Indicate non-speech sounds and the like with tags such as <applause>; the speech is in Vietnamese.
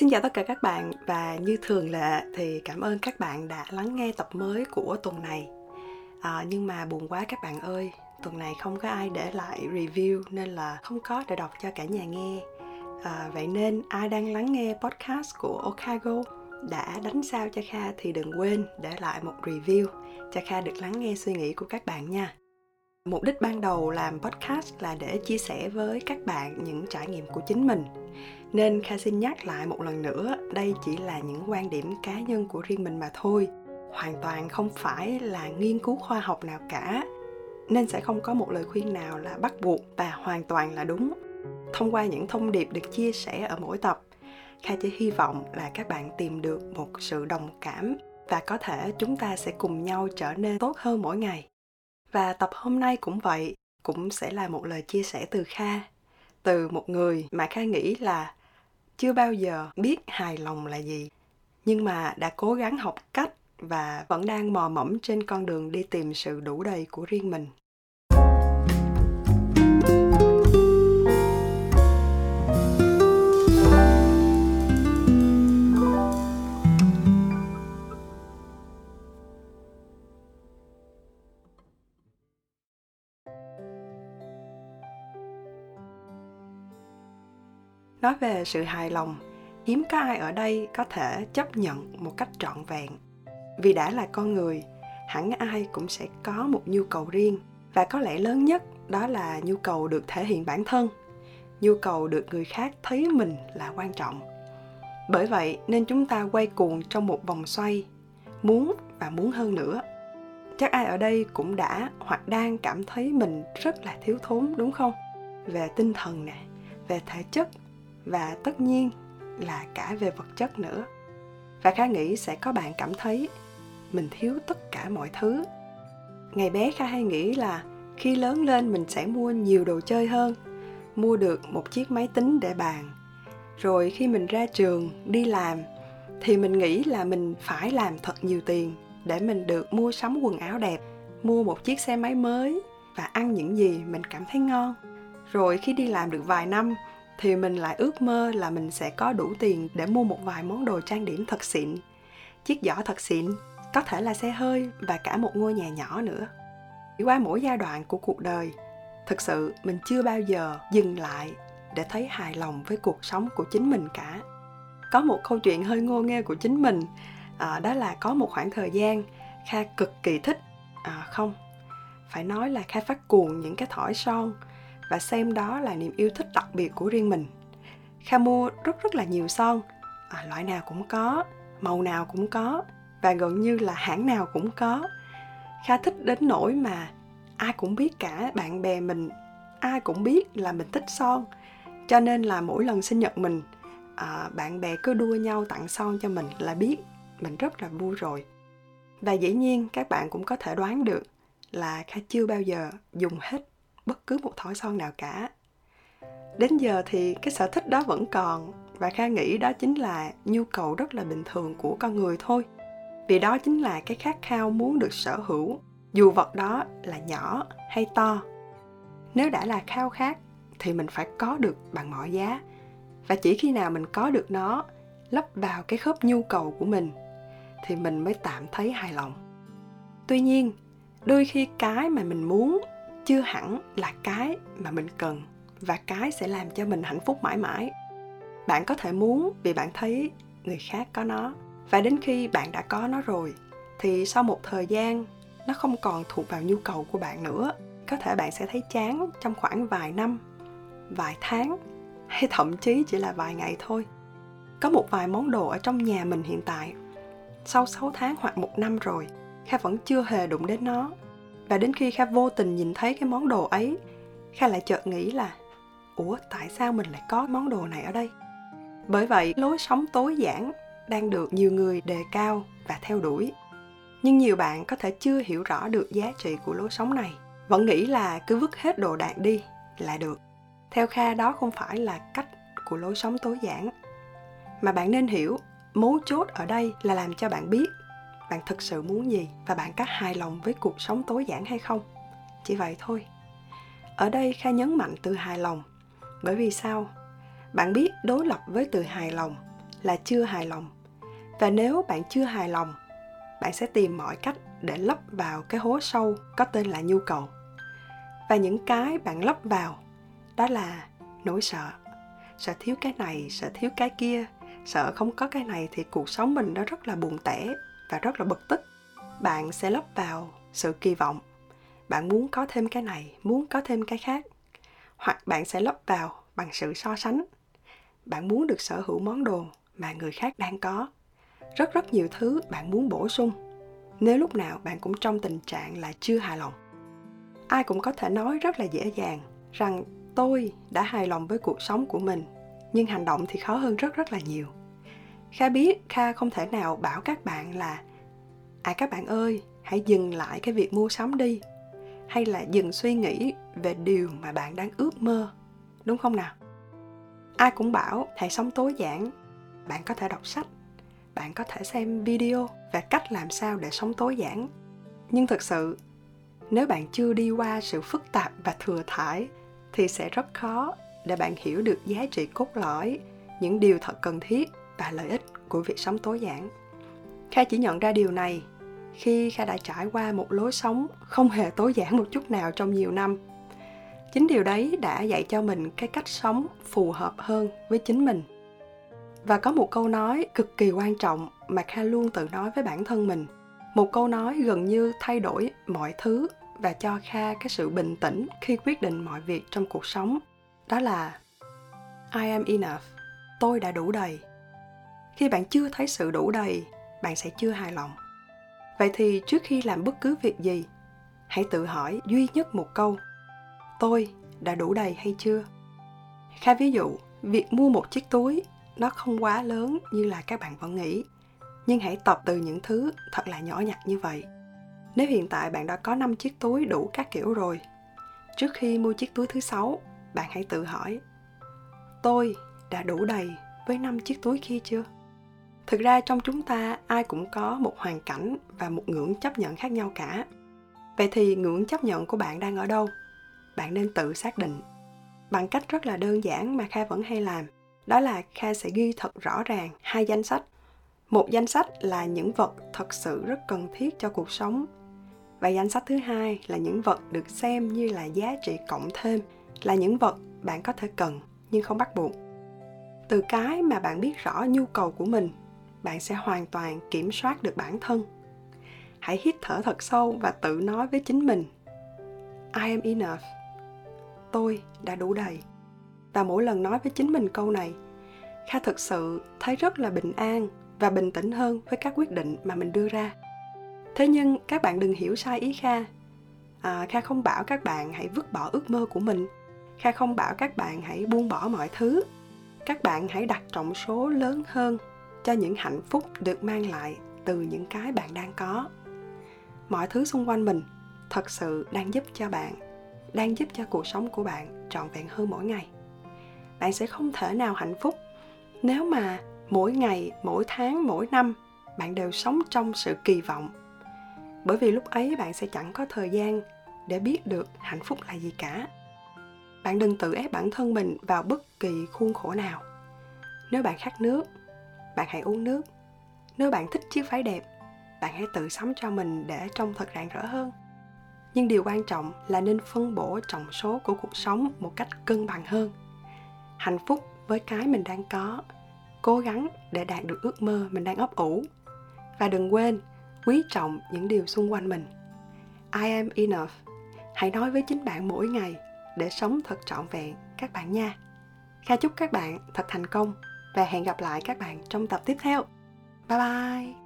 Xin chào tất cả các bạn và như thường lệ thì cảm ơn các bạn đã lắng nghe tập mới của tuần này. À, nhưng mà buồn quá các bạn ơi, tuần này không có ai để lại review nên là không có để đọc cho cả nhà nghe. À, vậy nên ai đang lắng nghe podcast của Okago đã đánh sao cho Kha thì đừng quên để lại một review cho Kha được lắng nghe suy nghĩ của các bạn nha. Mục đích ban đầu làm podcast là để chia sẻ với các bạn những trải nghiệm của chính mình nên Kha xin nhắc lại một lần nữa, đây chỉ là những quan điểm cá nhân của riêng mình mà thôi, hoàn toàn không phải là nghiên cứu khoa học nào cả. Nên sẽ không có một lời khuyên nào là bắt buộc và hoàn toàn là đúng. Thông qua những thông điệp được chia sẻ ở mỗi tập, Kha chỉ hy vọng là các bạn tìm được một sự đồng cảm và có thể chúng ta sẽ cùng nhau trở nên tốt hơn mỗi ngày. Và tập hôm nay cũng vậy, cũng sẽ là một lời chia sẻ từ Kha, từ một người mà Kha nghĩ là chưa bao giờ biết hài lòng là gì nhưng mà đã cố gắng học cách và vẫn đang mò mẫm trên con đường đi tìm sự đủ đầy của riêng mình. Nói về sự hài lòng, hiếm có ai ở đây có thể chấp nhận một cách trọn vẹn. Vì đã là con người, hẳn ai cũng sẽ có một nhu cầu riêng. Và có lẽ lớn nhất, đó là nhu cầu được thể hiện bản thân. Nhu cầu được người khác thấy mình là quan trọng. Bởi vậy, nên chúng ta quay cuồng trong một vòng xoay, muốn và muốn hơn nữa. Chắc ai ở đây cũng đã hoặc đang cảm thấy mình rất là thiếu thốn, đúng không? Về tinh thần nè, về thể chất và tất nhiên là cả về vật chất nữa. Và kha nghĩ sẽ có bạn cảm thấy mình thiếu tất cả mọi thứ. Ngày bé kha hay nghĩ là khi lớn lên mình sẽ mua nhiều đồ chơi hơn, mua được một chiếc máy tính để bàn. Rồi khi mình ra trường đi làm thì mình nghĩ là mình phải làm thật nhiều tiền để mình được mua sắm quần áo đẹp, mua một chiếc xe máy mới và ăn những gì mình cảm thấy ngon. Rồi khi đi làm được vài năm thì mình lại ước mơ là mình sẽ có đủ tiền để mua một vài món đồ trang điểm thật xịn. Chiếc giỏ thật xịn có thể là xe hơi và cả một ngôi nhà nhỏ nữa. Qua mỗi giai đoạn của cuộc đời thực sự mình chưa bao giờ dừng lại để thấy hài lòng với cuộc sống của chính mình cả. Có một câu chuyện hơi ngô nghê của chính mình à, đó là có một khoảng thời gian kha cực kỳ thích à, không phải nói là kha phát cuồng những cái thỏi son và xem đó là niềm yêu thích đặc biệt của riêng mình. Kha mua rất rất là nhiều son à, loại nào cũng có màu nào cũng có và gần như là hãng nào cũng có. Kha thích đến nỗi mà ai cũng biết cả bạn bè mình ai cũng biết là mình thích son. Cho nên là mỗi lần sinh nhật mình à, bạn bè cứ đua nhau tặng son cho mình là biết mình rất là vui rồi. Và dĩ nhiên các bạn cũng có thể đoán được là kha chưa bao giờ dùng hết bất cứ một thỏi son nào cả. Đến giờ thì cái sở thích đó vẫn còn và kha nghĩ đó chính là nhu cầu rất là bình thường của con người thôi. Vì đó chính là cái khát khao muốn được sở hữu, dù vật đó là nhỏ hay to. Nếu đã là khao khát thì mình phải có được bằng mọi giá. Và chỉ khi nào mình có được nó lắp vào cái khớp nhu cầu của mình, thì mình mới tạm thấy hài lòng. Tuy nhiên, đôi khi cái mà mình muốn chưa hẳn là cái mà mình cần và cái sẽ làm cho mình hạnh phúc mãi mãi. Bạn có thể muốn vì bạn thấy người khác có nó. Và đến khi bạn đã có nó rồi, thì sau một thời gian, nó không còn thuộc vào nhu cầu của bạn nữa. Có thể bạn sẽ thấy chán trong khoảng vài năm, vài tháng, <laughs> hay thậm chí chỉ là vài ngày thôi. Có một vài món đồ ở trong nhà mình hiện tại. Sau 6 tháng hoặc một năm rồi, kha vẫn chưa hề đụng đến nó và đến khi kha vô tình nhìn thấy cái món đồ ấy, kha lại chợt nghĩ là, ủa, tại sao mình lại có món đồ này ở đây? Bởi vậy, lối sống tối giản đang được nhiều người đề cao và theo đuổi. Nhưng nhiều bạn có thể chưa hiểu rõ được giá trị của lối sống này, vẫn nghĩ là cứ vứt hết đồ đạc đi là được. Theo kha, đó không phải là cách của lối sống tối giản. Mà bạn nên hiểu, mấu chốt ở đây là làm cho bạn biết bạn thực sự muốn gì và bạn có hài lòng với cuộc sống tối giản hay không? Chỉ vậy thôi. Ở đây kha nhấn mạnh từ hài lòng, bởi vì sao? Bạn biết đối lập với từ hài lòng là chưa hài lòng. Và nếu bạn chưa hài lòng, bạn sẽ tìm mọi cách để lấp vào cái hố sâu có tên là nhu cầu. Và những cái bạn lấp vào, đó là nỗi sợ. Sợ thiếu cái này, sợ thiếu cái kia. Sợ không có cái này thì cuộc sống mình nó rất là buồn tẻ và rất là bực tức. Bạn sẽ lấp vào sự kỳ vọng. Bạn muốn có thêm cái này, muốn có thêm cái khác. Hoặc bạn sẽ lấp vào bằng sự so sánh. Bạn muốn được sở hữu món đồ mà người khác đang có. Rất rất nhiều thứ bạn muốn bổ sung. Nếu lúc nào bạn cũng trong tình trạng là chưa hài lòng, ai cũng có thể nói rất là dễ dàng rằng tôi đã hài lòng với cuộc sống của mình nhưng hành động thì khó hơn rất rất là nhiều kha biết kha không thể nào bảo các bạn là à các bạn ơi, hãy dừng lại cái việc mua sắm đi. Hay là dừng suy nghĩ về điều mà bạn đang ước mơ, đúng không nào? Ai cũng bảo hãy sống tối giản, bạn có thể đọc sách, bạn có thể xem video về cách làm sao để sống tối giản. Nhưng thực sự, nếu bạn chưa đi qua sự phức tạp và thừa thải thì sẽ rất khó để bạn hiểu được giá trị cốt lõi, những điều thật cần thiết và lợi ích của việc sống tối giản. Kha chỉ nhận ra điều này khi kha đã trải qua một lối sống không hề tối giản một chút nào trong nhiều năm. Chính điều đấy đã dạy cho mình cái cách sống phù hợp hơn với chính mình. Và có một câu nói cực kỳ quan trọng mà kha luôn tự nói với bản thân mình. Một câu nói gần như thay đổi mọi thứ và cho kha cái sự bình tĩnh khi quyết định mọi việc trong cuộc sống. Đó là, i am enough. Tôi đã đủ đầy khi bạn chưa thấy sự đủ đầy, bạn sẽ chưa hài lòng. Vậy thì trước khi làm bất cứ việc gì, hãy tự hỏi duy nhất một câu, tôi đã đủ đầy hay chưa? Kha ví dụ, việc mua một chiếc túi nó không quá lớn như là các bạn vẫn nghĩ, nhưng hãy tập từ những thứ thật là nhỏ nhặt như vậy. Nếu hiện tại bạn đã có 5 chiếc túi đủ các kiểu rồi, trước khi mua chiếc túi thứ sáu, bạn hãy tự hỏi, tôi đã đủ đầy với 5 chiếc túi kia chưa? Thực ra trong chúng ta, ai cũng có một hoàn cảnh và một ngưỡng chấp nhận khác nhau cả. Vậy thì ngưỡng chấp nhận của bạn đang ở đâu? Bạn nên tự xác định. Bằng cách rất là đơn giản mà kha vẫn hay làm, đó là kha sẽ ghi thật rõ ràng hai danh sách. Một danh sách là những vật thật sự rất cần thiết cho cuộc sống và danh sách thứ hai là những vật được xem như là giá trị cộng thêm, là những vật bạn có thể cần nhưng không bắt buộc. Từ cái mà bạn biết rõ nhu cầu của mình bạn sẽ hoàn toàn kiểm soát được bản thân. Hãy hít thở thật sâu và tự nói với chính mình i am enough. Tôi đã đủ đầy. Và mỗi lần nói với chính mình câu này kha thực sự thấy rất là bình an và bình tĩnh hơn với các quyết định mà mình đưa ra. Thế nhưng các bạn đừng hiểu sai ý kha. À, kha không bảo các bạn hãy vứt bỏ ước mơ của mình. Kha không bảo các bạn hãy buông bỏ mọi thứ. Các bạn hãy đặt trọng số lớn hơn cho những hạnh phúc được mang lại từ những cái bạn đang có. Mọi thứ xung quanh mình thật sự đang giúp cho bạn, đang giúp cho cuộc sống của bạn trọn vẹn hơn mỗi ngày. Bạn sẽ không thể nào hạnh phúc nếu mà mỗi ngày, mỗi tháng, mỗi năm bạn đều sống trong sự kỳ vọng. Bởi vì lúc ấy bạn sẽ chẳng có thời gian để biết được hạnh phúc là gì cả. Bạn đừng tự ép bản thân mình vào bất kỳ khuôn khổ nào. Nếu bạn khát nước bạn hãy uống nước. Nếu bạn thích chiếc váy đẹp, bạn hãy tự sắm cho mình để trông thật rạng rỡ hơn. Nhưng điều quan trọng là nên phân bổ trọng số của cuộc sống một cách cân bằng hơn. Hạnh phúc với cái mình đang có. Cố gắng để đạt được ước mơ mình đang ấp ủ. Và đừng quên quý trọng những điều xung quanh mình. I am enough. Hãy nói với chính bạn mỗi ngày để sống thật trọn vẹn, các bạn nha. Kha chúc các bạn thật thành công và hẹn gặp lại các bạn trong tập tiếp theo. Bye bye!